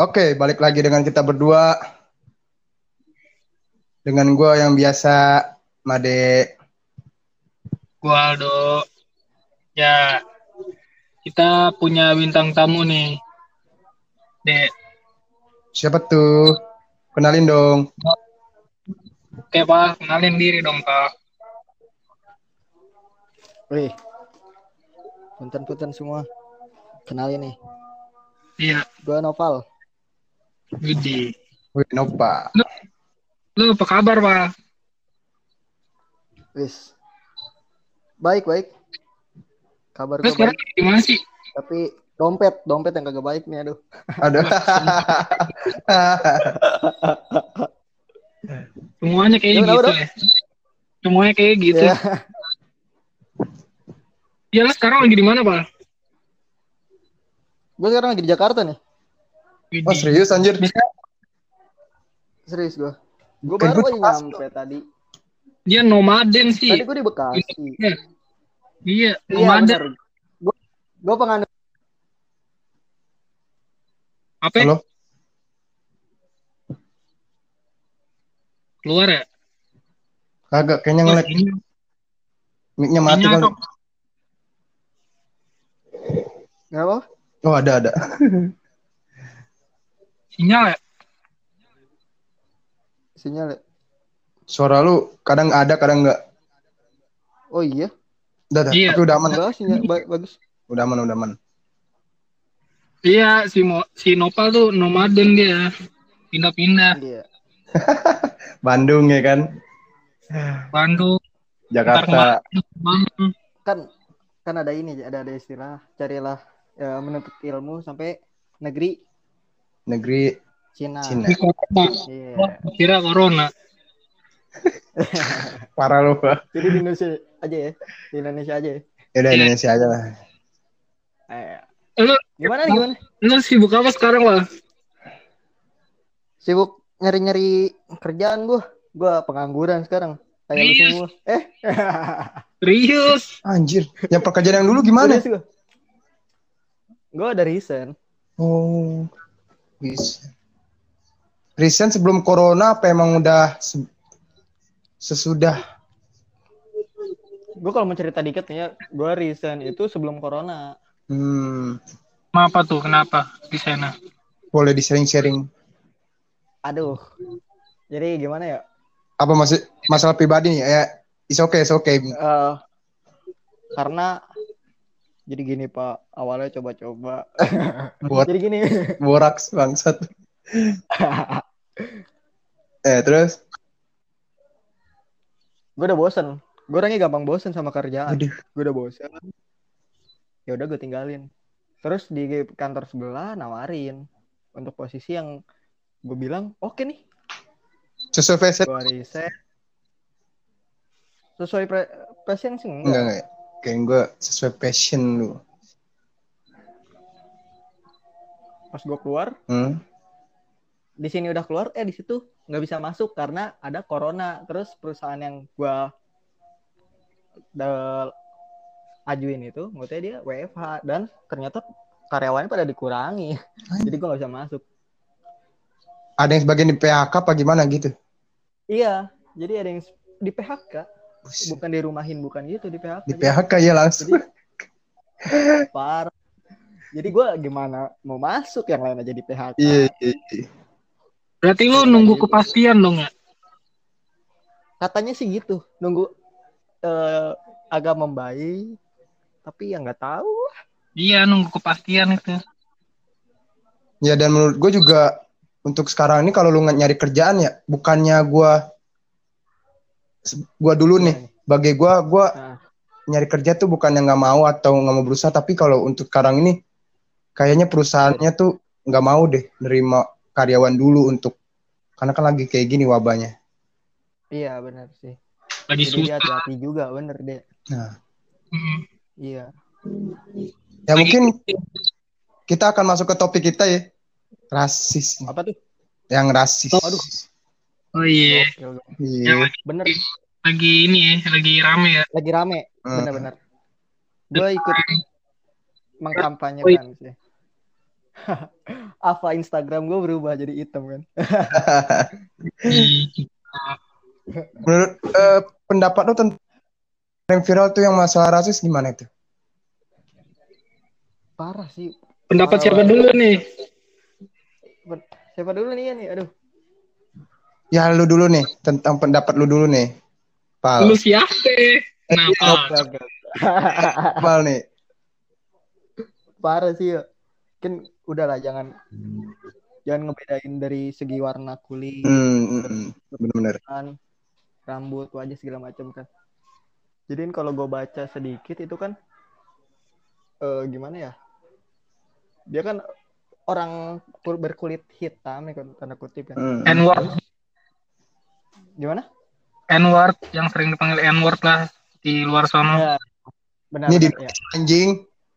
Oke, balik lagi dengan kita berdua. Dengan gue yang biasa, Made. Gua Aldo. Ya, kita punya bintang tamu nih. Dek, Siapa tuh? Kenalin dong. oke Pak, kenalin diri dong Pak. Wih. Punten-punten semua. Kenalin nih. Iya, Gue Noval. Widi. Wih, Nova. Lu apa kabar Pak? Wis. Baik, baik. Kabar Lu gue baik. di mana sih? Tapi dompet, dompet yang kagak baik nih, aduh. Aduh. Semuanya Lu kenapa, gitu Dok? ya. Semuanya kayak gitu. Ya. Ya, lu sekarang lagi di mana Pak? Gue sekarang lagi di Jakarta nih. Oh serius anjir? Serius gue. Gue baru gua aja nyampe tadi. Dia nomaden sih. Tadi gue di Bekasi. Iya, Iya, nomaden. bener. Gue gue penganut Apa? Halo? Keluar ya? Kagak, kayaknya ngelag. Ini- Mic-nya mati Sinyal kali. Nggak apa? Oh, ada, ada. Sinyal ya? Sinyal ya? Suara lu kadang ada, kadang enggak. Oh iya? Udah, udah. Iya. Tapi udah aman. Enggak, sinyal ba- bagus. Udah aman, udah aman. Iya, si Mo, si Nopal tuh nomaden dia. Pindah-pindah. Iya. Bandung ya kan? Bandung, Jakarta. Kan kan ada ini, ada ada istilah carilah ya, menuntut ilmu sampai negeri Negeri Cina. Cina. Di corona. Iya. Wah, kira corona. Parah lu. Jadi di Indonesia aja ya. Di Indonesia aja ya. Udah. Indonesia aja lah. Eh, Lu, gimana nih, gimana? lu sibuk apa sekarang, Wal? Sibuk nyari-nyari kerjaan gua. Gua pengangguran sekarang. Kayak lu semua. Eh. Serius? Anjir. Yang pekerjaan yang dulu gimana? Gua ada reason. Oh. Recent sebelum corona apa emang udah se- sesudah? Gua kalau mau cerita dikit nih ya, gua reason itu sebelum corona. Hmm. Kenapa tuh? Kenapa di sana? Boleh di-sharing-sharing. Aduh. Jadi gimana ya? Apa masih masalah pribadi nih? Ya, is okay, is okay. Eh, karena jadi gini Pak, awalnya coba-coba. Buat jadi gini. boraks bangsat. Eh, terus? gue udah bosen. Gue orangnya gampang bosen sama kerjaan. Aduh. Gue udah bosen. Ya udah gue tinggalin. Terus di kantor sebelah nawarin untuk posisi yang gue bilang oke nih. Sesuai fashion? Gue riset. Sesuai pre passion sih Enggak, enggak. enggak. Kayak gue sesuai passion lu. Pas gue keluar, Hmm? di sini udah keluar, eh di situ nggak bisa masuk karena ada corona. Terus perusahaan yang gue ajuin itu, maksudnya dia WFH dan ternyata karyawannya pada dikurangi. Jadi gue nggak bisa masuk. Ada yang sebagian di PHK apa gimana gitu? Iya, jadi ada yang di PHK. Bukan dirumahin, bukan gitu di PHK. Di Jadi PHK ya langsung. parah. Jadi gue gimana mau masuk yang lain aja di PHK. Iya, iya, iya. Berarti lu nunggu kepastian dong ya? Katanya sih gitu, nunggu eh, agak membaik, tapi ya nggak tahu. Iya, nunggu kepastian itu. Ya dan menurut gue juga untuk sekarang ini kalau lu nggak nyari kerjaan ya bukannya gue gua dulu nih bagi gue gua Nah, nyari kerja tuh bukan yang nggak mau atau nggak mau berusaha tapi kalau untuk sekarang ini kayaknya perusahaannya tuh nggak mau deh nerima karyawan dulu untuk karena kan lagi kayak gini wabahnya. iya benar sih. Lagi Jadi susah. hati-hati juga, bener deh. Nah, Mm. Iya. ya mungkin kita akan masuk ke topik kita ya rasis Apa tuh? yang rasis. Aduh. Oh iya. Iya. Bener, Lagi ini ya, lagi rame ya. lagi rame. Hmm. Bener-bener. Gue ikut mengkampanyekan sih. apa Instagram gue berubah jadi hitam kan Menurut eh, pendapat lo tentang yang viral tuh yang masalah rasis gimana itu? parah sih Pendapat Parah siapa dulu nih? Siapa dulu nih ya nih aduh Ya lu dulu nih tentang pendapat lu dulu nih. Pal. Lu siapa? Kenapa? Gagal. Pal nih. parah sih ya kan udahlah jangan jangan ngebedain dari segi warna kulit Hmm, hmm, hmm. bener-bener. kan rambut wajah segala macam kan jadi kan kalau gue baca sedikit itu kan eh gimana ya dia kan orang kul- berkulit hitam ya kan tanda kutip kan Hmm. N-word, gimana N-word yang sering dipanggil N-word lah di luar sana. ya benar Ini di- ya. Anjing.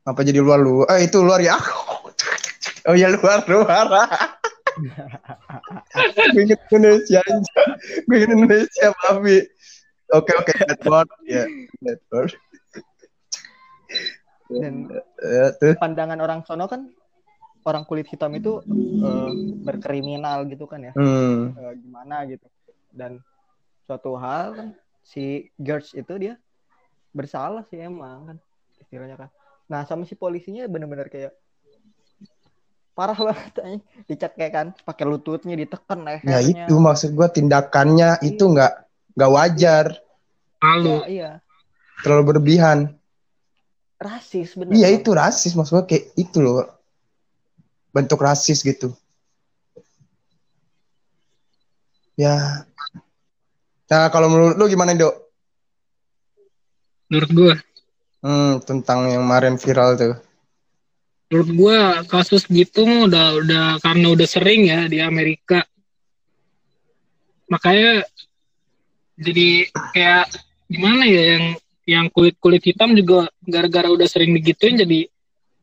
Apa jadi luar lu? Eh itu luar ya. Oh ya luar luar. Gue inget Indonesia. Gue inget Indonesia babi. Oke oke that word. Ya that word. dan Eh, tuh. pandangan orang sono kan orang kulit hitam itu eh, berkriminal gitu kan ya Hmm. eh, gimana gitu dan suatu hal kan si George itu dia bersalah sih emang kan istilahnya kan nah sama si polisinya bener-bener kayak parah banget anjing dicek kayak kan pakai lututnya ditekan Ya lehernya itu maksud gue tindakannya itu nggak nggak wajar, Malu. Ya, iya terlalu berlebihan. rasis bener Iya itu rasis maksud gue kayak itu loh bentuk rasis gitu. Ya. Nah kalau menurut lu gimana dok? Menurut gua, Hmm, tentang yang kemarin viral tuh. menurut gua kasus gitu udah udah karena udah sering ya di Amerika. Makanya jadi kayak gimana ya yang yang kulit kulit hitam juga gara-gara udah sering digituin jadi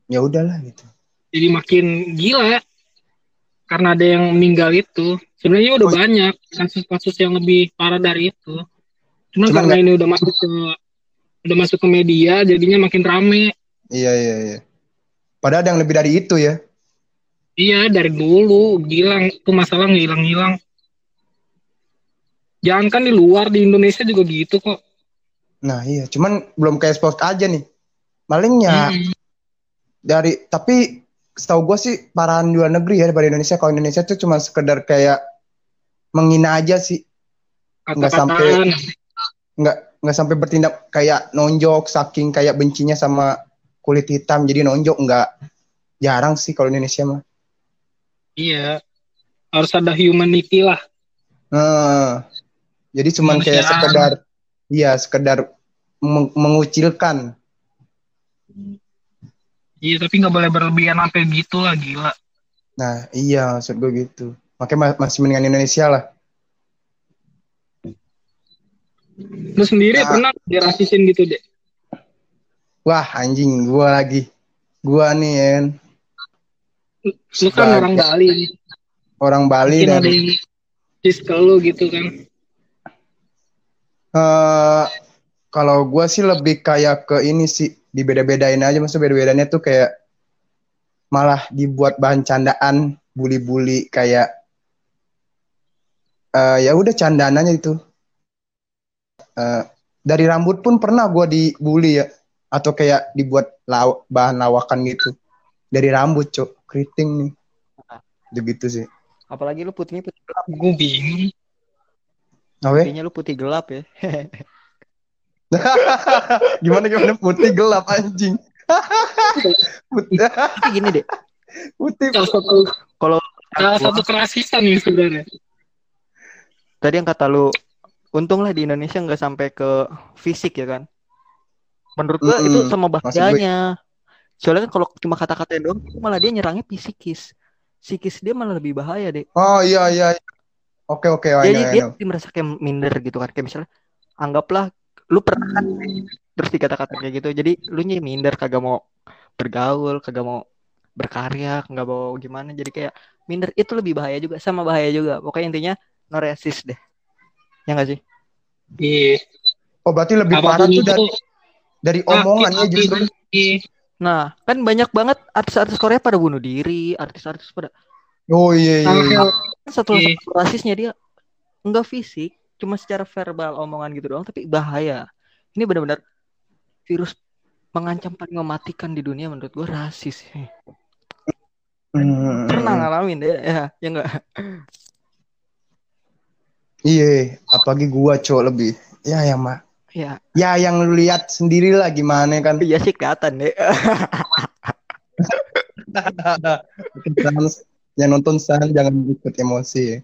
Ya udahlah gitu. jadi makin gila karena ada yang meninggal itu sebenarnya udah Oh. banyak kasus-kasus yang lebih parah dari itu cuma Cuman karena nggak- ini udah masuk ke udah masuk ke media jadinya makin rame Iya iya iya. Padahal ada yang lebih dari itu ya. iya dari dulu gilang tuh masalah ngilang-ngilang jangan kan di luar di Indonesia juga gitu kok Nah iya, cuman belum kayak sport aja nih. Malingnya Hmm, dari tapi setahu gue sih parahan di luar negeri ya daripada Indonesia. Kalau Indonesia tuh cuma sekedar kayak menghina aja sih, nggak kata-kataan. nggak nggak sampai bertindak kayak nonjok saking kayak bencinya sama kulit hitam jadi nonjok. Nggak. Jarang sih kalau Indonesia mah. iya. Harus ada humanity lah. Nah, jadi cuman kayak sekedar iya sekedar meng- mengucilkan. Iya tapi nggak boleh berlebihan sampai gitu lah gila Nah iya maksud gue gitu. Makanya ma- masih mendingan Indonesia lah. lu sendiri Nah. pernah dirasisin gitu deh Wah anjing gua lagi. Gua nih kan, lu kan orang Bali orang Bali mungkin dan ada yang dis ke lu gitu kan eh kalau gua sih lebih kayak ke ini sih dibeda-bedain aja maksudnya beda-bedanya tuh kayak malah dibuat bahan candaan bully-bully kayak eh ya udah candaan aja itu Eh, dari rambut pun pernah gua dibully ya atau kayak dibuat law bahan lawakan gitu. Dari rambut cok keriting nih. Begitu sih. Apalagi lu putihnya putih gelap gue bingung weh. putihnya lu putih gelap ya gimana gimana? Putih gelap anjing. Putih, gini deh. Putih. Salah satu kalau salah satu kerasisan nih sebenarnya. Tadi yang kata lu untung lah di Indonesia nggak sampai ke fisik ya kan? Menurut gua itu Mm-mm. sama bahayanya. soalnya kan kalau cuma kata-kata doang malah dia nyerangnya psikis. Psikis dia malah lebih bahaya deh oh iya iya. Iya. oke. Oke I jadi know, dia know. merasa kayak minder gitu kan. Kayak misalnya anggaplah lu pernah kan terus dikata-kata kayak gitu. Jadi lu nya minder kagak mau bergaul kagak mau berkarya nggak mau gimana. Jadi kayak minder itu lebih bahaya juga sama bahaya juga. Pokoknya intinya no resist deh. Ya nggak sih? Iya. Oh berarti lebih parah tuh itu dari dari omongannya sakit justru. Nah, kan banyak banget artis-artis Korea pada bunuh diri, artis-artis pada Oh iya iya. iya. Hal-hal satu Iya. satu rasisnya dia enggak fisik, cuma secara verbal omongan gitu doang, tapi bahaya. Ini benar-benar virus mengancam paling mematikan di dunia menurut gue rasis. Hmm. Pernah ngalamin deh, ya, ya enggak? Iya, apalagi gua cowok lebih. Ya yang mah. Ya, Ya yang lu lihat sendiri lah gimana kan. iya sih kelihatan deh. Yang nonton san jangan ikut emosi.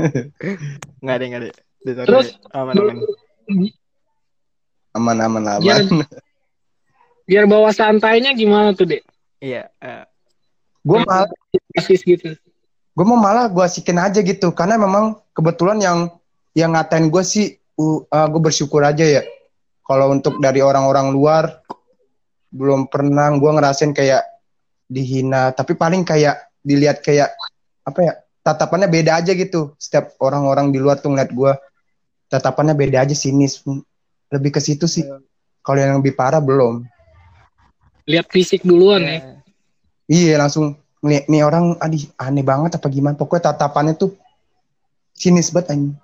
Enggak deh, enggak deh. Terus, deh. aman aman. Aman-aman lah. Biar- aman. biar bawa santainya gimana tuh, Dek? Iya, eh, Gue malah, gitu. gue mau malah gue asikin aja gitu. Karena memang kebetulan yang yang ngatain gue sih, uh, gue bersyukur aja ya. Kalau untuk dari orang-orang luar, belum pernah gue ngerasain kayak dihina. Tapi paling kayak dilihat kayak apa ya? Tatapannya beda aja gitu. Setiap orang-orang di luar tuh ngeliat gue, tatapannya beda aja sinis. Lebih ke situ sih. Kalau yang lebih parah belum. Lihat fisik duluan ya. eh, Iya langsung nih, nih orang aduh aneh banget apa gimana pokoknya tatapannya tuh sinis banget anjing.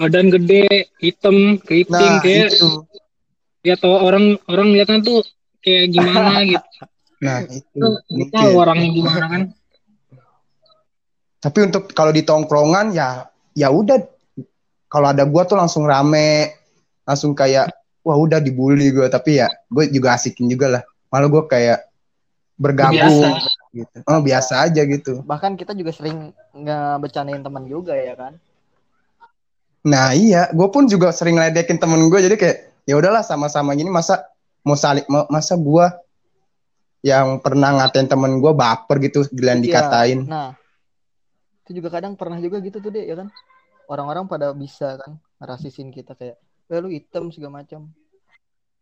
Badan gede, hitam, keriting Nah kayak itu. lihat orang orang lihatnya tuh kayak gimana gitu. Nah itu. Kita Mungkin. orangnya gimana kan? Tapi untuk kalau di tongkrongan ya ya udah kalau ada gua tuh langsung rame langsung kayak wah udah dibully gua tapi ya gue juga asikin juga lah. Malah gua kayak bergabung Biasa. gitu. Oh biasa aja gitu. bahkan kita juga sering ngebercandain teman juga ya kan. Nah iya, gue pun juga sering ngeledekin temen gue jadi kayak ya udahlah sama-sama gini masa mau saling ma- masa gue yang pernah ngatain temen gue baper gitu giliran Iya. dikatain. Nah, itu juga kadang pernah juga gitu tuh deh ya kan. Orang-orang pada bisa kan ngerasisin kita kayak, eh lu hitam segala macam.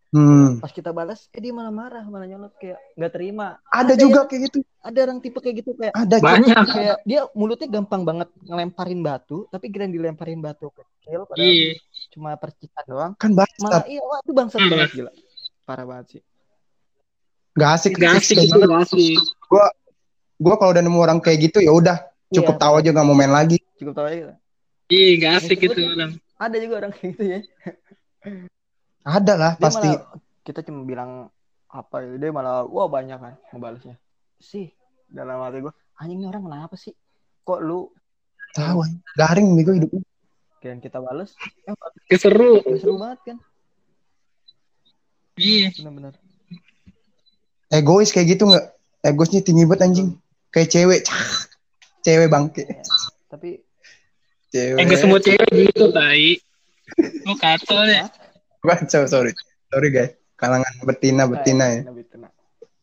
Hmm. Pas kita balas, eh dia malah marah, malah nyolot kayak nggak terima. Ada Ada juga yang- kayak gitu. Ada orang tipe kayak gitu kayak Ada. Banyak. kayak dia mulutnya gampang banget ngelemparin batu, tapi kira dilemparin batu kecil padahal Iya. cuma percikan doang. kan Malah bangsat. iya, wah itu bangsat Hmm. banget gila. Parah banget sih. Gak asik. Gak asik banget. gak asik. Gue kalau udah nemu orang kayak gitu ya udah cukup Iya, tahu aja gak mau main lagi. Cukup tahu aja. Iya gak asik itu orang. Ada juga orang kayak gitu ya. Ada lah Dia pasti. malah kita cuma bilang apa ya, dia malah wah banyak kan ngebalesnya. Sih, dalam hati gue, anjing orang kenapa sih? Kok lu Tahu. Garing bego hidup. kirain kita bales? Eh, Keseru. gak seru banget kan? Iya. Bener-bener. Egois kayak gitu nggak? Egoisnya tinggi banget anjing. Kayak cewek. Cah. Cewek bangke. Ya, tapi Cewek. Eh gak semua cewek gitu, tai. Lu kacau deh. Kacau, sorry. Sorry guys. Kalangan betina betina ya. Betina, betina.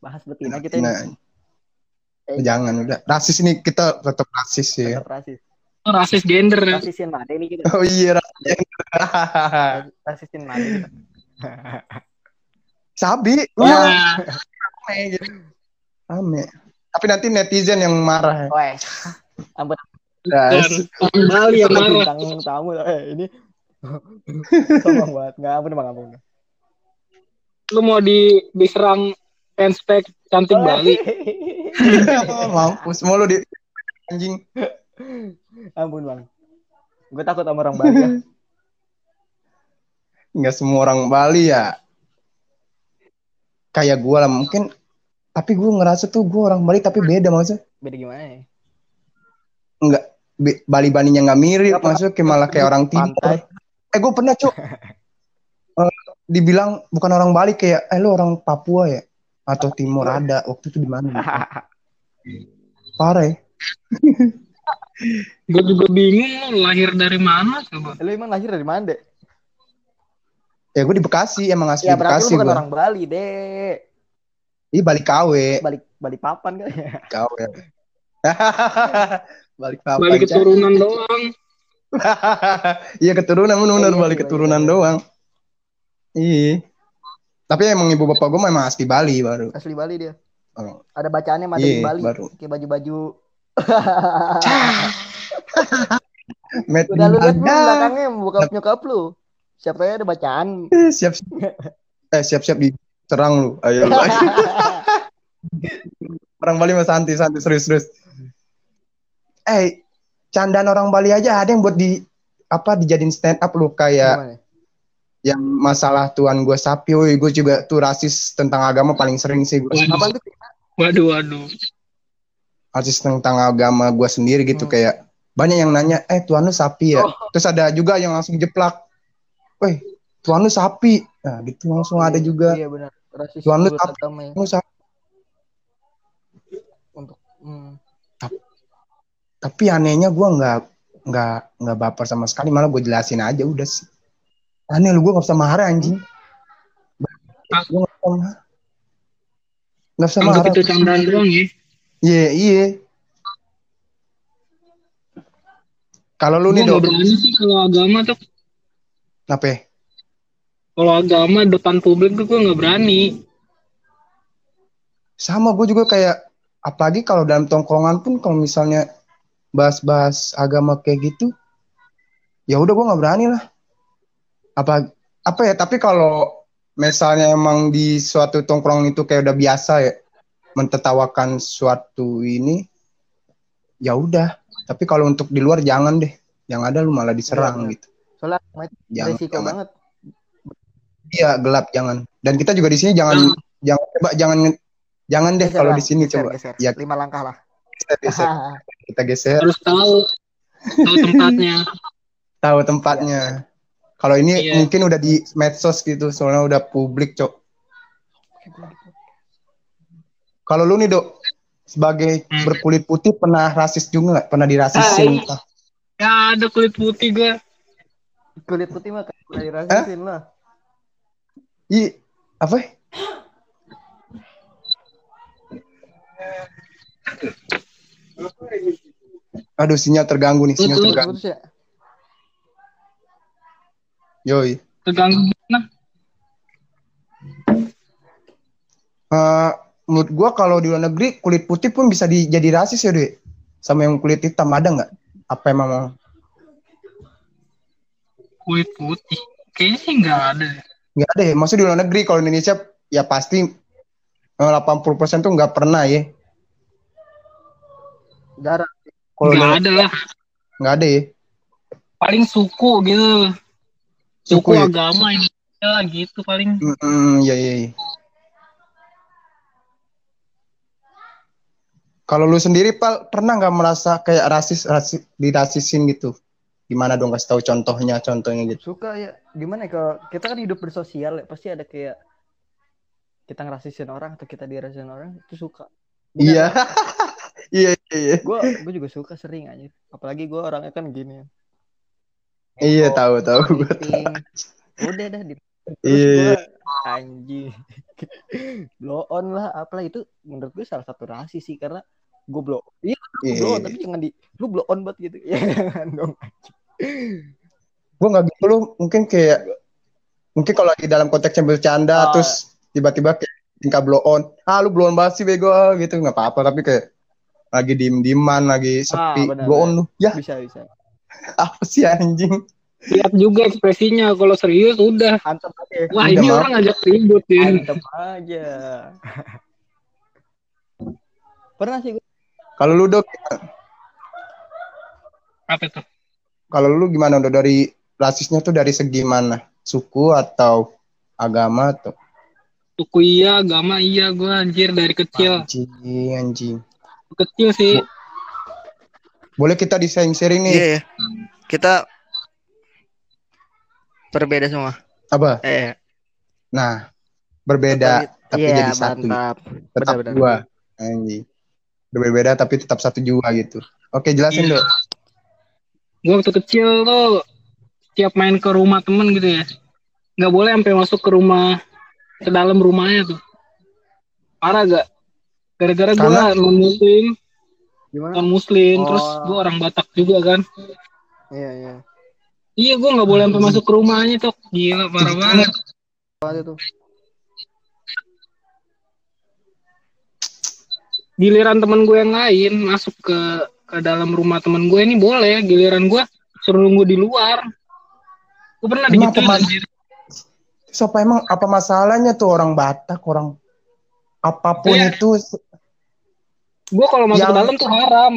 Bahas betina kita ini Betina. Jangan udah. Rasis ini kita tetap rasis ya. tetap rasis. Oh, rasis gender. ya. Rasisin mana ini kita? Oh iya rasis. Rasisin mana kita? Sabi. Oh. Ya. Wah, Rame gitu. Rame. Tapi nanti netizen yang marah. ya. Wes. Ampun Ras. orang Bali yang bintang tamu eh ini. Sombong banget. Enggak ampun Bang ampun. Lu mau di diserang fanspage cantik Bali. Mampus mulu di anjing. ampun Bang. Gue takut sama orang Bali ya. Enggak semua orang Bali ya. Kayak gua lah mungkin. Tapi gua ngerasa tuh gua orang Bali tapi beda maksudnya. Beda gimana ya? Enggak. Bali Balinya nggak mirip. Maksudnya kayak malah kayak orang timur. Pantai. Eh gue pernah cuk. Eh, dibilang bukan orang Bali kayak eh lu orang Papua ya atau Timur ada waktu itu di mana? Parah ya. Gue juga bingung lu lahir dari mana coba. Lu emang lahir dari mana, Dek? Ya gue di Bekasi emang asli Ya Bekasi lu bukan gue. orang Bali, Dek. Ih balik KW. Balik balik papan kan ya. KW. balik apa? Bali keturunan doang. Iya keturunan bener Iya, balik iya, keturunan iya. doang. Iya. Tapi emang ibu bapak gue memang asli Bali baru. Asli Bali dia. Oh, Ada bacaannya Iya, in Bali. baru. Kayak baju-baju. Made Udah lu lihat belakangnya bokap nyokap lu. Siapa tahu ada bacaan. siap eh siap siap di serang lu. Ayo lu. orang Bali mah santai santai serius serius. Eh, candaan orang Bali aja ada yang buat di apa dijadiin stand up lu kayak Gimana? yang masalah tuan gue sapi, woi gue juga tuh rasis tentang agama paling sering sih gue. Waduh. Apaan tuh? Waduh, waduh. Rasis tentang agama gue sendiri gitu Hmm. kayak banyak yang nanya, eh tuan lu sapi ya? Oh. Terus ada juga yang langsung jeplak, weh tuan lu sapi, nah gitu langsung ada juga. Iya benar. Rasis Tuan lu agama ya. Lu sapi. Untuk hmm. Tapi anehnya gue nggak nggak nggak baper sama sekali, malah gue jelasin aja udah sih. Aneh lu gue nggak bisa marah anjing. Gue nggak bisa marah. Nggak Anggap marah. itu candaan doang ya. Iya iya. Kalau lu Gue nih dok, berani sih kalau agama tuh. apa? ya? Kalau agama depan publik tuh gue nggak berani. Sama gue juga kayak apalagi kalau dalam tongkrongan pun kalau misalnya bahas-bahas agama kayak gitu, ya udah gue nggak berani lah. Apa apa ya? Tapi kalau misalnya emang di suatu tongkrongan itu kayak udah biasa ya mentertawakan suatu ini, ya udah. Tapi kalau untuk di luar jangan deh. Yang ada lu malah diserang benar. gitu. Soalnya Jangan, jangan. banget. Iya gelap jangan. Dan kita juga di sini jangan jangan coba jangan jangan deh Geser kalau lah, di sini geser, coba. geser. Ya Lima langkah lah. Kita geser, kita geser Harus tahu tahu tempatnya. tahu tempatnya. Kalau ini Iya. mungkin udah di medsos gitu, soalnya udah publik, Cok. Kalau lu nih, Dok, sebagai Hmm. berkulit putih pernah rasis juga nggak? Pernah dirasisin? Ah, Ya ada kulit putih gue. Kulit putih mah udah dirasisin lah. Ih, apa? Aduh, sinyal terganggu nih, sinyal Betul. terganggu. Putus ya? Yoi. Terganggu gimana? Eh, menurut gua kalau di luar negeri kulit putih pun bisa di, jadi rasis ya, Dek. Sama yang kulit hitam ada nggak? Apa emang Kulit putih. Kayaknya sih nggak ada. nggak ada ya? Maksudnya di luar negeri kalau Indonesia ya pasti eh, 80% tuh nggak pernah ya. Darah. Kalau Nggak ada lah. nggak ada ya. Paling suku gitu. Suku, Suku ya? agama Indonesia gitu paling. Hmm, iya iya. iya. Kalau lu sendiri Pal, pernah nggak merasa kayak rasis, rasis dirasisin gitu? Gimana dong kasih tahu contohnya, contohnya gitu. Suka ya. Gimana ya kalau kita kan hidup bersosial ya, pasti ada kayak kita ngerasisin orang atau kita dirasisin orang itu suka. Iya. iya iya iya. Gue gue juga suka sering aja. Apalagi gue orangnya kan gini. Iya tahu tahu gue. Udah dah di Iya. anjing blow on lah apalah itu menurut gue salah satu rasis sih karena gue blow iya Iya. blow on tapi jangan di lu blow on banget gitu ya jangan dong Gue nggak gitu lu mungkin kayak mungkin kalau lagi dalam konteksnya bercanda Ah. terus tiba-tiba kayak tingkah blow on. Ah lu blow on banget sih bego ah, gitu nggak apa-apa tapi kayak lagi diem-dieman lagi sepi benar, blow on lu. Ya bisa bisa apa sih anjing? Lihat juga ekspresinya. Kalau serius udah. antem aja Wah Udah, ini maaf. orang ngajak ribut ya. antem aja pernah sih Kalau lu dok, Apa tuh? kalau lu gimana udah dari rasisnya tuh dari segi mana? Suku atau agama atau Suku iya, agama iya. Gue anjir dari kecil. anjing anjing. Kecil sih. Boleh kita di sharing-sharing nih iya kita berbeda semua apa? eh Nah, berbeda tapi iya jadi satu. mantap Tetap dua. Anjing. Berbeda tapi tetap satu jua gitu. Oke, jelasin dok. Gue waktu kecil tuh tiap main ke rumah temen gitu ya. Nggak boleh sampai masuk ke rumah ke dalam rumahnya tuh. Parah gak? Gara-gara gue non muslim, gimana non muslim, Oh. terus gue orang Batak juga kan. iya iya Iya gue nggak boleh sampai masuk ke rumahnya tuh. Gila parah banget. tuh Giliran temen gue yang lain masuk ke ke dalam rumah temen gue ini boleh. Giliran gue suruh nunggu di luar. Gue pernah Emang digituin anjir. siapa emang apa masalahnya tuh orang Batak, orang apa pun Iya. itu Gue kalau masuk Yang- ke dalam tuh haram.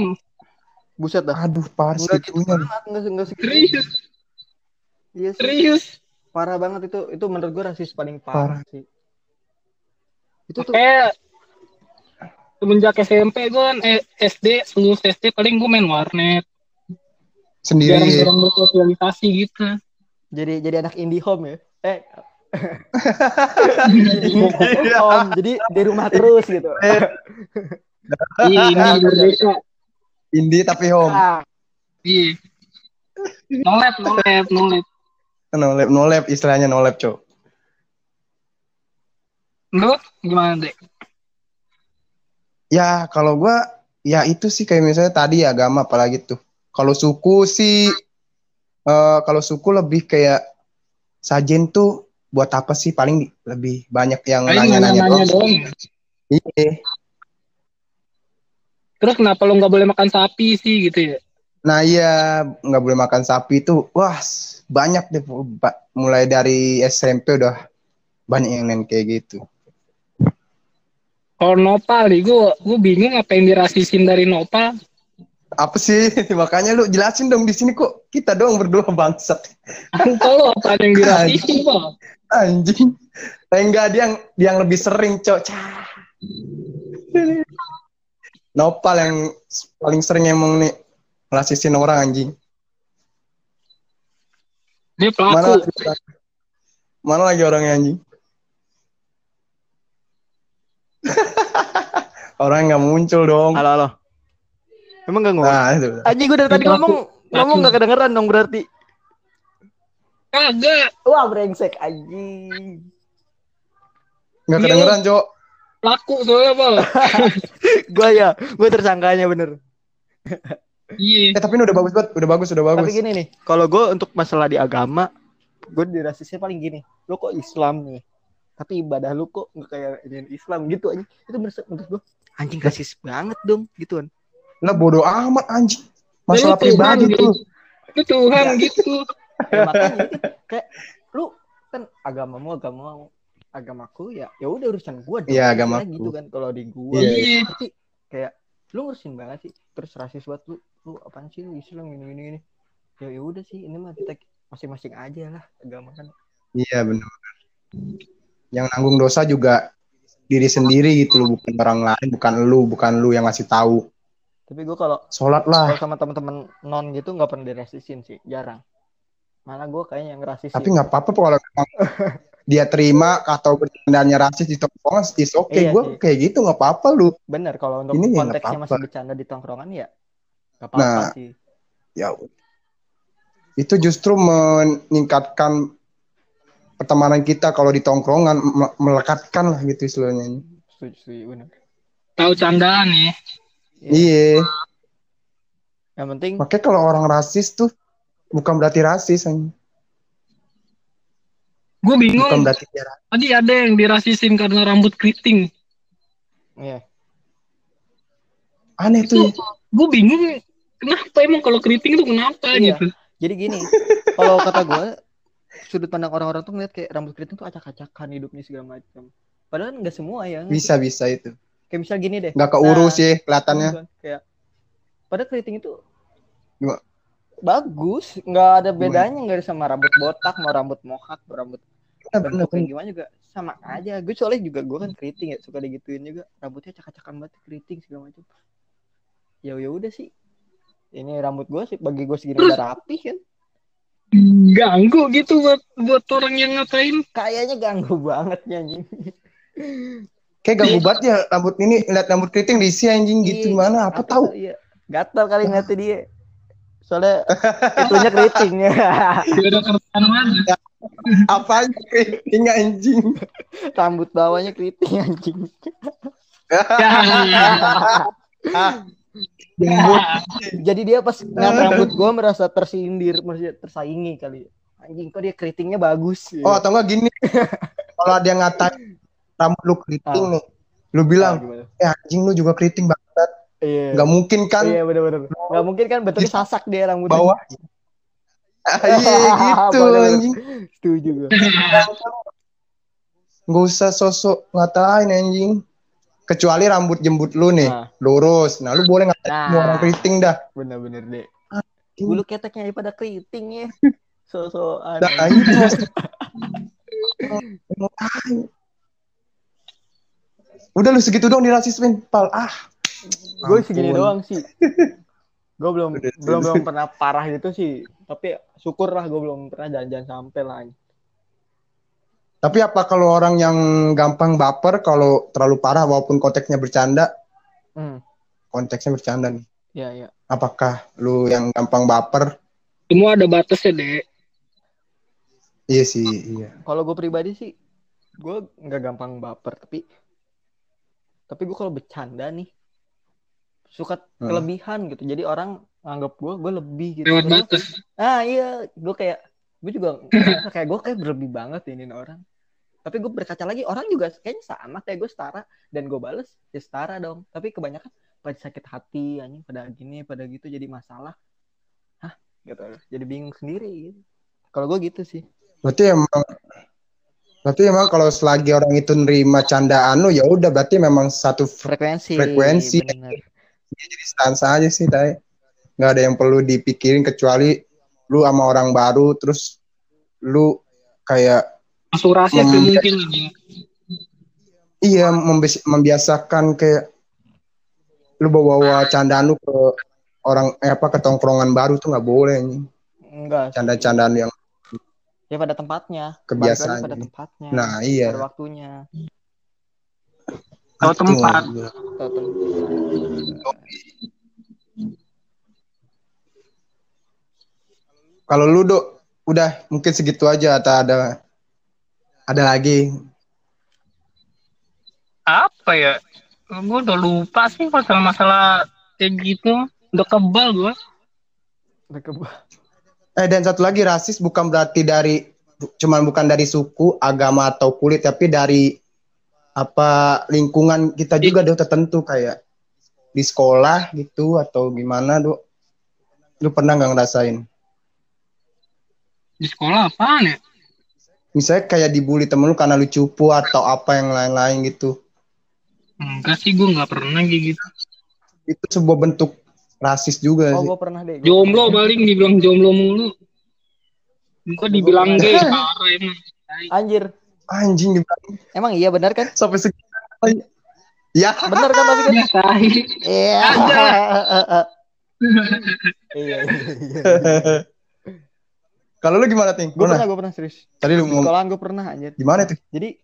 Buset dah. aduh parah Enggak gitu banget, enggak enggak segitu. Serius, Iya sih. serius. Parah banget itu. Itu menurut gue rasis paling Parah. parah, sih. Itu tuh Kayak semenjak SMP gue kan eh, SD, lulus SD paling gue main warnet. Sendiri. Jarang-jarang bersosialisasi gitu. jadi jadi anak indie home ya. Eh. Jadi di rumah terus gitu. Ini merdeka. Indie tapi home. Ah, Iya. No lab, no lab, no lab. No lab, no lab istilahnya no lab, Cok. Lu gimana, Dek? Ya, kalau gua ya itu sih kayak misalnya tadi agama apalagi tuh. Kalau suku sih eh kalau suku lebih kayak sajen tuh buat apa sih paling lebih banyak yang nanya-nanya doang. doang. Iya. Terus kenapa lu nggak boleh makan sapi sih gitu ya? Nah iya nggak boleh makan sapi itu wah banyak deh mulai dari SMP udah banyak yang nanya kayak gitu. Kalau nopal nih, gue gue bingung apa yang dirasisin dari nopal. Apa sih makanya lu jelasin dong di sini kok kita doang berdua bangsat Kalau apa yang dirasisin, Pak? anjing. Eh, enggak dia yang dia yang lebih sering cok. Cah. Nopal yang paling sering emang nih ngelasisin orang anjing. Dia Mana pelaku. lagi, mana lagi orangnya anjing? Orang nggak muncul dong. halo halo. Emang gak ngomong? Nah, itu. Anjing gue dari tadi ngomong ngomong gak kedengeran dong berarti. Kagak. Wah brengsek anjing. Nggak Iya. kedengeran, Cok. Pelaku soalnya, Pak. Gue ya, gue tersangkanya bener. Iya. Eh, tapi ini udah bagus banget, udah bagus, udah bagus. Tapi gini nih, kalau gue untuk masalah di agama, gue di rasisnya paling gini. Lu kok Islam nih, tapi ibadah lu kok nggak kayak ini Islam gitu aja. Itu menurut, menurut gue anjing rasis banget dong gitu kan. Lah bodoh amat anjing. Masalah pribadi gitu. tuh. Itu Tuhan gitu. Ya, makanya itu kayak lu kan agamamu agamamu agamaku ya ya udah urusan gue dong. Iya, agamaku. gitu kan kalau di gua Iya. Iya. tapi kayak lu ngurusin banget sih terus rasis buat lu lu apaan sih lu Islam gini gini gini ya ya udah sih ini mah kita masing-masing aja lah agama kan Iya, benar. Yang nanggung dosa juga diri sendiri gitu loh, bukan orang lain, bukan lu, bukan lu yang ngasih tahu. tapi gue kalau Sholat lah. kalau sama teman-teman non gitu nggak pernah dirasisin sih jarang malah gue kayaknya yang rasisin Tapi nggak apa-apa kalau dia terima atau bercandanya rasis di tongkrongan, is oke. Iya Gue kayak gitu nggak apa-apa lu. bener kalau untuk Ini ya konteksnya apa-apa. masih bercanda di tongkrongan ya nggak apa-apa Nah. sih Ya, itu justru meningkatkan pertemanan kita kalau di tongkrongan me- melekatkan lah gitu istilahnya. setuju setuju bener Tahu candaan ya. Iya. yang penting Makanya kalau orang rasis tuh bukan berarti rasis, anjing. Gue bukan bingung. berarti dia rasis. Tadi ada yang dirasisin karena rambut keriting. Iya. Aneh Itu tuh. gue bingung. Kenapa emang kalau keriting itu kenapa Iya. gitu? Jadi gini, kalau kata gue sudut pandang orang-orang tuh ngeliat kayak rambut keriting tuh acak-acakan hidupnya segala macam. Padahal nggak semua ya. Bisa bisa itu. Kayak misal gini deh. Nggak keurus Nah, ya kelihatannya. Kayak padahal keriting itu Gimana? Bagus, nggak ada bedanya nggak ada sama rambut botak, mau rambut mohak, mau rambut Bener, bener, bentuk kayak bener. gimana juga sama aja. Gue soalnya juga gue kan keriting ya suka digituin juga rambutnya acak-acakan banget keriting segala macam. Ya ya udah sih. Ini rambut gue sih bagi gue segini udah rapi kan. Ganggu gitu buat buat orang yang ngatain. Kayaknya ganggu banget ya anjing. Kayak ganggu banget ya rambut ini lihat rambut keriting diisi anjing gitu Iya, gimana apa tahu. Iya. Gatal kali ngeliatnya dia. Soalnya itunya keritingnya. Dia ada kerjaan mana? Apa keriting anjing? Rambut bawahnya keriting anjing. Ya. Jadi dia pas ngeliat rambut gua merasa tersindir, merasa tersaingi kali. Anjing kok dia keritingnya bagus. Oh atau enggak gini. Kalau ada yang ngatain rambut lu keriting Ah. nih. Lu Ah, bilang, gimana? "Eh anjing lu juga keriting banget." Iya. Enggak mungkin kan Iya bener-bener. Gak mungkin kan betulnya sasak dia rambutnya. bawah. Ah, Iya gitu anjing. Setuju gue. nggak usah sosok ngatain anjing. Kecuali rambut jembut lu nih, Nah. lurus. Nah, lu boleh ngatain Nah. semua orang keriting dah. Bener-bener deh. Bulu keteknya pada keriting ya. Nah, itu maksud- Udah lu segitu dong dirasismin, pal. Ah. Gue segini doang sih. Gue belum Udah, belum belum pernah parah gitu sih. Tapi syukur lah gue belum pernah jalan-jalan sampai lah. Tapi apa kalau orang yang gampang baper kalau terlalu parah walaupun konteksnya bercanda, Hmm. konteksnya bercanda nih. Ya ya. Apakah lu yang gampang baper? Semua ada batasnya, Dek. Iya sih, iya. Kalau gue pribadi sih, gue nggak gampang baper. Tapi tapi gue kalau bercanda nih suka Hmm. kelebihan gitu. Jadi orang anggap gue gue lebih gitu. Lewat batas. Ah iya, gue kayak gue juga kayak gue kayak berlebih banget ini orang. Tapi gue berkaca lagi orang juga kayaknya sama kayak gue setara dan gue bales ya setara dong. Tapi kebanyakan pada sakit hati anjing pada gini pada gitu jadi masalah. Hah gitu. Jadi bingung sendiri gitu. Kalau gue gitu sih. Berarti emang berarti emang kalau selagi orang itu nerima candaan lu ya udah berarti memang satu Frekuensi. Frekuensi. bener. Jadi stans aja sih, tay. Nggak ada yang perlu dipikirin kecuali lu sama orang baru terus lu kayak Asuransi Hmm. hmm. mungkin iya membis- membiasakan kayak lu bawa-bawa candaan lu ke orang eh apa ke tongkrongan baru tuh nggak boleh anjing. Enggak. canda-candaan yang Ya pada tempatnya. Kebiasaan pada jadi. tempatnya. nah iya Pada waktunya. Tahu tempat. Tahu tempat. kalau lu dok udah mungkin segitu aja atau ada ada lagi Apa ya? Gue udah lupa sih masalah-masalah kayak gitu. Udah kebal gue. Udah keba- Eh dan satu lagi rasis bukan berarti dari cuman bukan dari suku, agama atau kulit tapi dari apa lingkungan kita juga dong tertentu kayak di sekolah gitu atau gimana dok? Lu pernah nggak ngerasain? Di sekolah apaan ya? Misalnya kayak dibully temen lu karena lu cupu atau apa yang lain-lain gitu. Enggak sih, gue nggak pernah kayak gitu. Itu sebuah bentuk rasis juga Oh, sih. gue pernah deh. Gua Jomblo pernah. paling dibilang jomblo mulu. Gue dibilang gay, parah emang. Anjir. Anjing dibilang Emang iya benar kan? sampai segitu. Ya, Benar kan tapi kan? Ya, tai. Iya. Iya. iya. kalau lu gimana ting? Gue pernah, gue pernah serius. Tadi lu ngomong sekolahan gue pernah anjir. gimana tuh? Jadi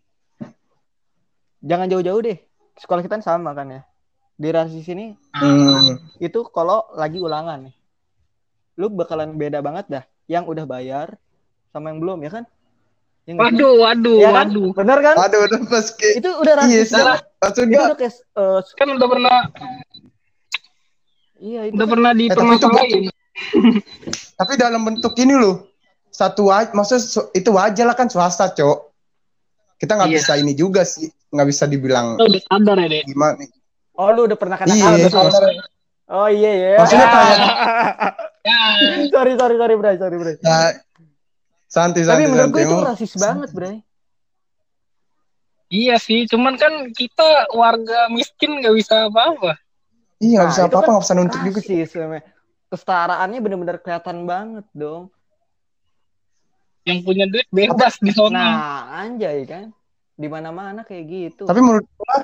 jangan jauh-jauh deh. Sekolah kita kan sama kan ya. Di rasis ini Hmm. itu kalau lagi ulangan nih. Lu bakalan beda banget dah. Yang udah bayar sama yang belum ya kan? Yang Waduh, waduh, ya kan? waduh. Bener kan? Aduh, udah pas ke Itu udah Iya, rasis salah. banget. maksud Itu udah kayak eh, Kan udah pernah iya itu udah kan- pernah Eh, dipermasalahin. tapi dalam bentuk ini loh. Satu waj maksudnya su- itu wajar lah kan swasta, Cok. Kita nggak Iya. bisa ini juga sih, nggak bisa dibilang Lo udah sadar ya, Dek? gimana. Oh lu udah pernah kena Iya, kalah berarti ya? sadar. Oh iya ya. Maksudnya kayak- Ya, sorry sorry sorry Bray, sorry Bray. Nah, santai Tapi santai menurut gue itu rasis banget Bray. iya sih, cuman kan kita warga miskin nggak bisa apa-apa. Iya, nggak Nah, bisa apa-apa, kan nggak bisa nuntut juga. Rasis memang. Kesetaraannya bener-bener kelihatan banget dong. Yang punya duit bebas di sana. Nah, anjay kan. Di mana-mana kayak gitu. Tapi menurut gua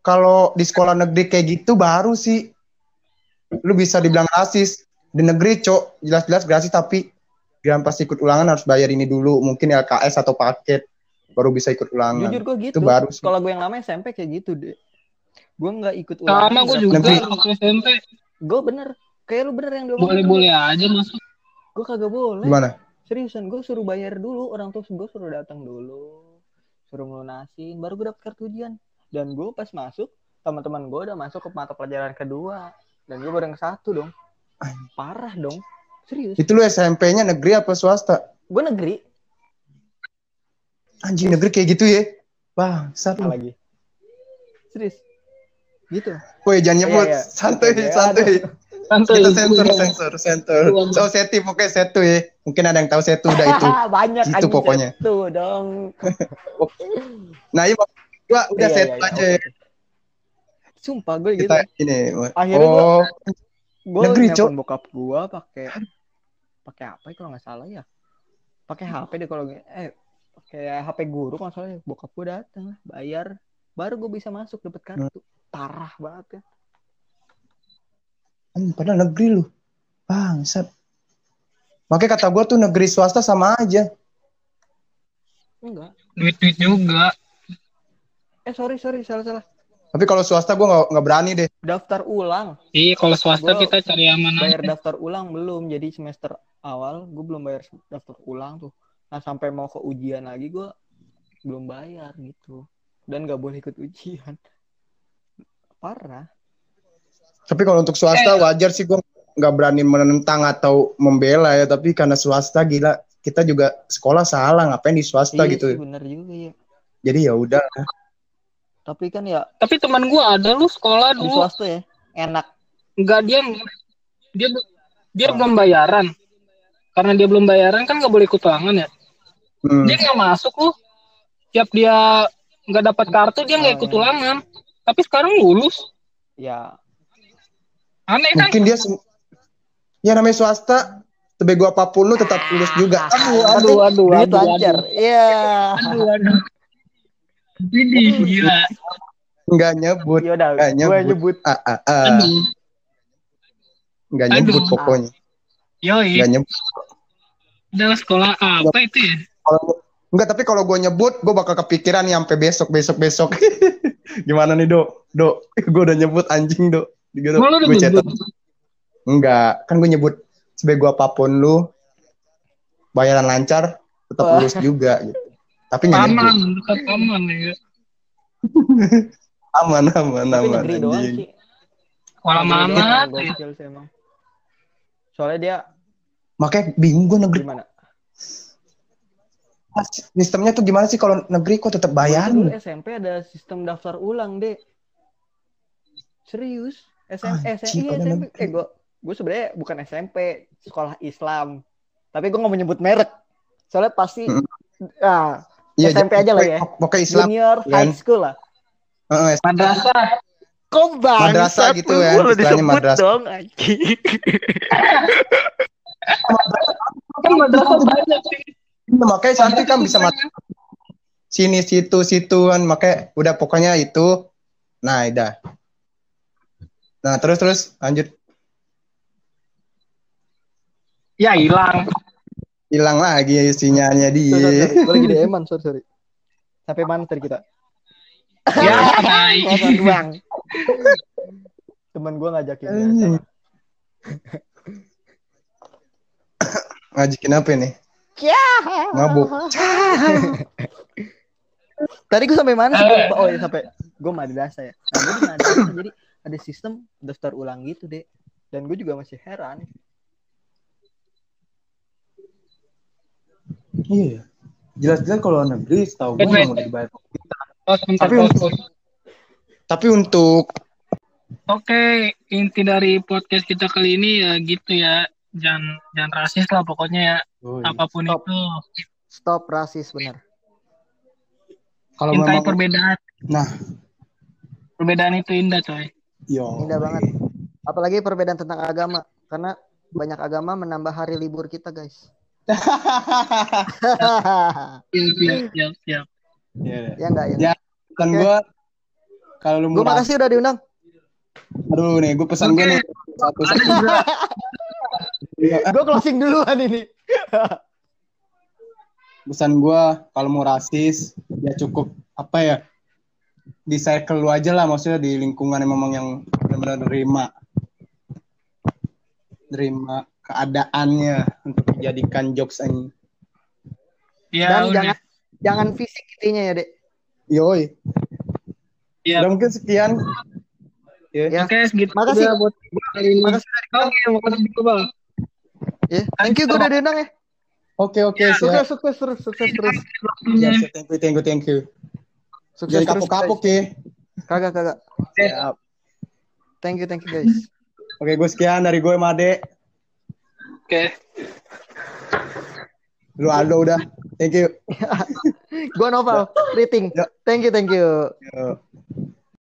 kalau di sekolah negeri kayak gitu baru sih lu bisa dibilang rasis. Di negeri, Cok, jelas-jelas gratis tapi jangan pas ikut ulangan harus bayar ini dulu, mungkin LKS atau paket baru bisa ikut ulangan. Jujur gue gitu. Itu baru sih. Kalau gue yang lama SMP kayak gitu deh. Gue nggak ikut Sama ulangan. gue nggak- juga waktu SMP. Gue bener. Kayak lu bener yang diomongin. Boleh-boleh aja masuk. Gue kagak boleh. Gimana? Seriusan, gue suruh bayar dulu. Orang tua gue suruh datang dulu. Suruh ngelunasin. Baru gue dapet kartu ujian. Dan gue pas masuk, teman-teman gue udah masuk ke mata pelajaran kedua. Dan gue baru yang ke satu dong. Parah dong. Serius. Itu lu SMP-nya negeri apa swasta? Gue negeri. Anjing negeri kayak gitu ya. Wah, satu. Apa lagi? Serius. Gitu. Woi, jangan nyebut. Iya, iya. Santai, Iya, santai. aduh. Santuy. Kita sensor, sensor, sensor. Oh, Seti, pokoknya Setu ya. Mungkin ada yang tahu Setu udah itu. Banyak Gitu anjing pokoknya. Tuh dong. Nah, iya, gua udah Iya, Setu iya, iya, aja. oke. Sumpah gue gitu. Kita ini. Akhirnya gua- oh, Gue Negeri, Cok. bokap gue pakai pakai apa ya kalau nggak salah ya? Pakai HP deh kalau eh pakai HP guru kalau nggak salah ya. Bokap gue datang lah, bayar, baru gue bisa masuk dapat kartu. Parah banget kan. hmm, padahal negeri lu. Bangsat. Makanya kata gua tuh negeri swasta sama aja. Enggak. Duit-duit juga. Eh sorry sorry salah salah. Tapi kalau swasta gua nggak berani deh. Daftar ulang. Iya, kalau swasta Gua kita cari yang mana Bayar aja. daftar ulang belum. Jadi semester awal gue belum bayar daftar ulang tuh. Nah sampai mau ke ujian lagi gue belum bayar gitu. Dan nggak boleh ikut ujian. Parah. Tapi kalau untuk swasta wajar sih gua nggak berani menentang atau membela ya. Tapi karena swasta gila, kita juga sekolah salah ngapain di swasta Iya gitu. sih, bener juga ya. Jadi ya udah. Tapi kan ya Tapi teman gua ada lu sekolah di dulu. swasta ya enak. Enggak dia dia dia belum bayaran. Karena dia belum bayaran kan nggak boleh ikut ulangan ya. Hmm. Dia nggak masuk lu. Tiap dia nggak dapat kartu dia nggak Oh, ikut iya. ulangan. Tapi sekarang lulus. Ya Aneh kan? Mungkin dia ya namanya swasta, sebego apa pun lu tetap lulus juga. Aduh, aduh. Aduh, aduh, duit aduh, lancar. aduh. Iya. Aduh, aduh. Ini gila. Nggak nyebut, Yaudah, Nggak gue nyebut. nyebut. ah, ah, ah. Aduh. nggak nyebut Aduh. pokoknya, Yoi. nggak nyebut. Udah sekolah apa itu ya? Kalau Enggak, tapi kalau gue nyebut, gue bakal kepikiran nih sampai besok, besok, besok. Gimana nih, Dok? Dok, gue udah nyebut anjing, Dok. Gitu, Gua udah gue catat. nyebut. Enggak, kan gue nyebut sebego apa pun lu, bayaran lancar, tetap lulus juga gitu. Tapi. Aman, tetap aman ya. Aman, aman, Tapi aman. negeri doang sih. Ya? gokil sih emang. Soalnya dia Makanya bingung gue negeri. gimana? Sistemnya tuh gimana sih kalau negeri kok tetap bayaran? Dulu SMP ada sistem daftar ulang, Dek. Serius? SM, Anjing, SMP, pada SMP. Eh, gue gue sebenarnya bukan SMP, sekolah Islam. Tapi gue nggak mau nyebut merek. Soalnya pasti Mm. ah, Iya, SMP aja lah ya. pokoknya- Islam. junior kan? high school lah. Heeh, Madrasah. Kok Madrasah gitu ya, istilahnya disebut madrasah. dong, anjing. Kan madrasah banyak sih. Makanya santri kan bisa masuk sini situ situ kan makanya udah pokoknya itu nah udah nah terus terus lanjut Ya hilang. Hilang lagi sinyalnya dia sorry. Gua lagi di Eman, sorry, sorry. Sampai mana tadi kita? Ya, doang. Temen gue ngajakin. Anjing. ngajakin apa nih mabuk Tadi gue sampai mana sih? Eh. Gua lupa. Oh ya sampai gue madrasah ya. Nah, gue di madrasah jadi ada sistem daftar ulang gitu deh. Dan gue juga masih heran. Iya jelas-jelas kalau negeri setahu gue nggak mau dibayar Oh, sebentar, Tapi untuk- tapi untuk Oke, inti dari podcast kita kali ini ya gitu ya. Jangan jangan rasis lah pokoknya ya. Apa pun Stop. itu. Stop rasis bener. kalau Cintai memang perbedaan. nah Perbedaan itu indah, coy. yo Indah banget. Apalagi perbedaan tentang agama. Karena banyak agama menambah hari libur kita guys. Siap, siap, siap, siap. Iya. ya enggak ya? Ya. pesan Oke. gue kalau lu Gue mau makasih udah diundang. aduh nih gue pesan gue Oke. nih satu satu Gue closing duluan ini. pesan gue kalau mau rasis ya cukup apa ya di circle lu aja lah maksudnya di lingkungan yang memang yang benar-benar nerima nerima keadaannya untuk dijadikan jokes ini Ya, Dan udah. jangan jangan fisik intinya ya, Dek. yoi Ya. udah mungkin sekian ya Ya. Oke, segitu Makasih. aja buat kali ini. Makasih Oke, makasih juga, Bang. Ya, thank you gue udah diundang ya. oke oke Sukses, siap sukses terus, sukses terus. Ya, thank you thank you thank you Sukses jadi terus. kapok-kapok guys. ya Kagak, kagak. siap Thank you, thank you guys. Oke, gue sekian dari gue Made. Oke. Lu Aldo udah. Thank you. Gua Novel, rating. Thank you, thank you. Yo.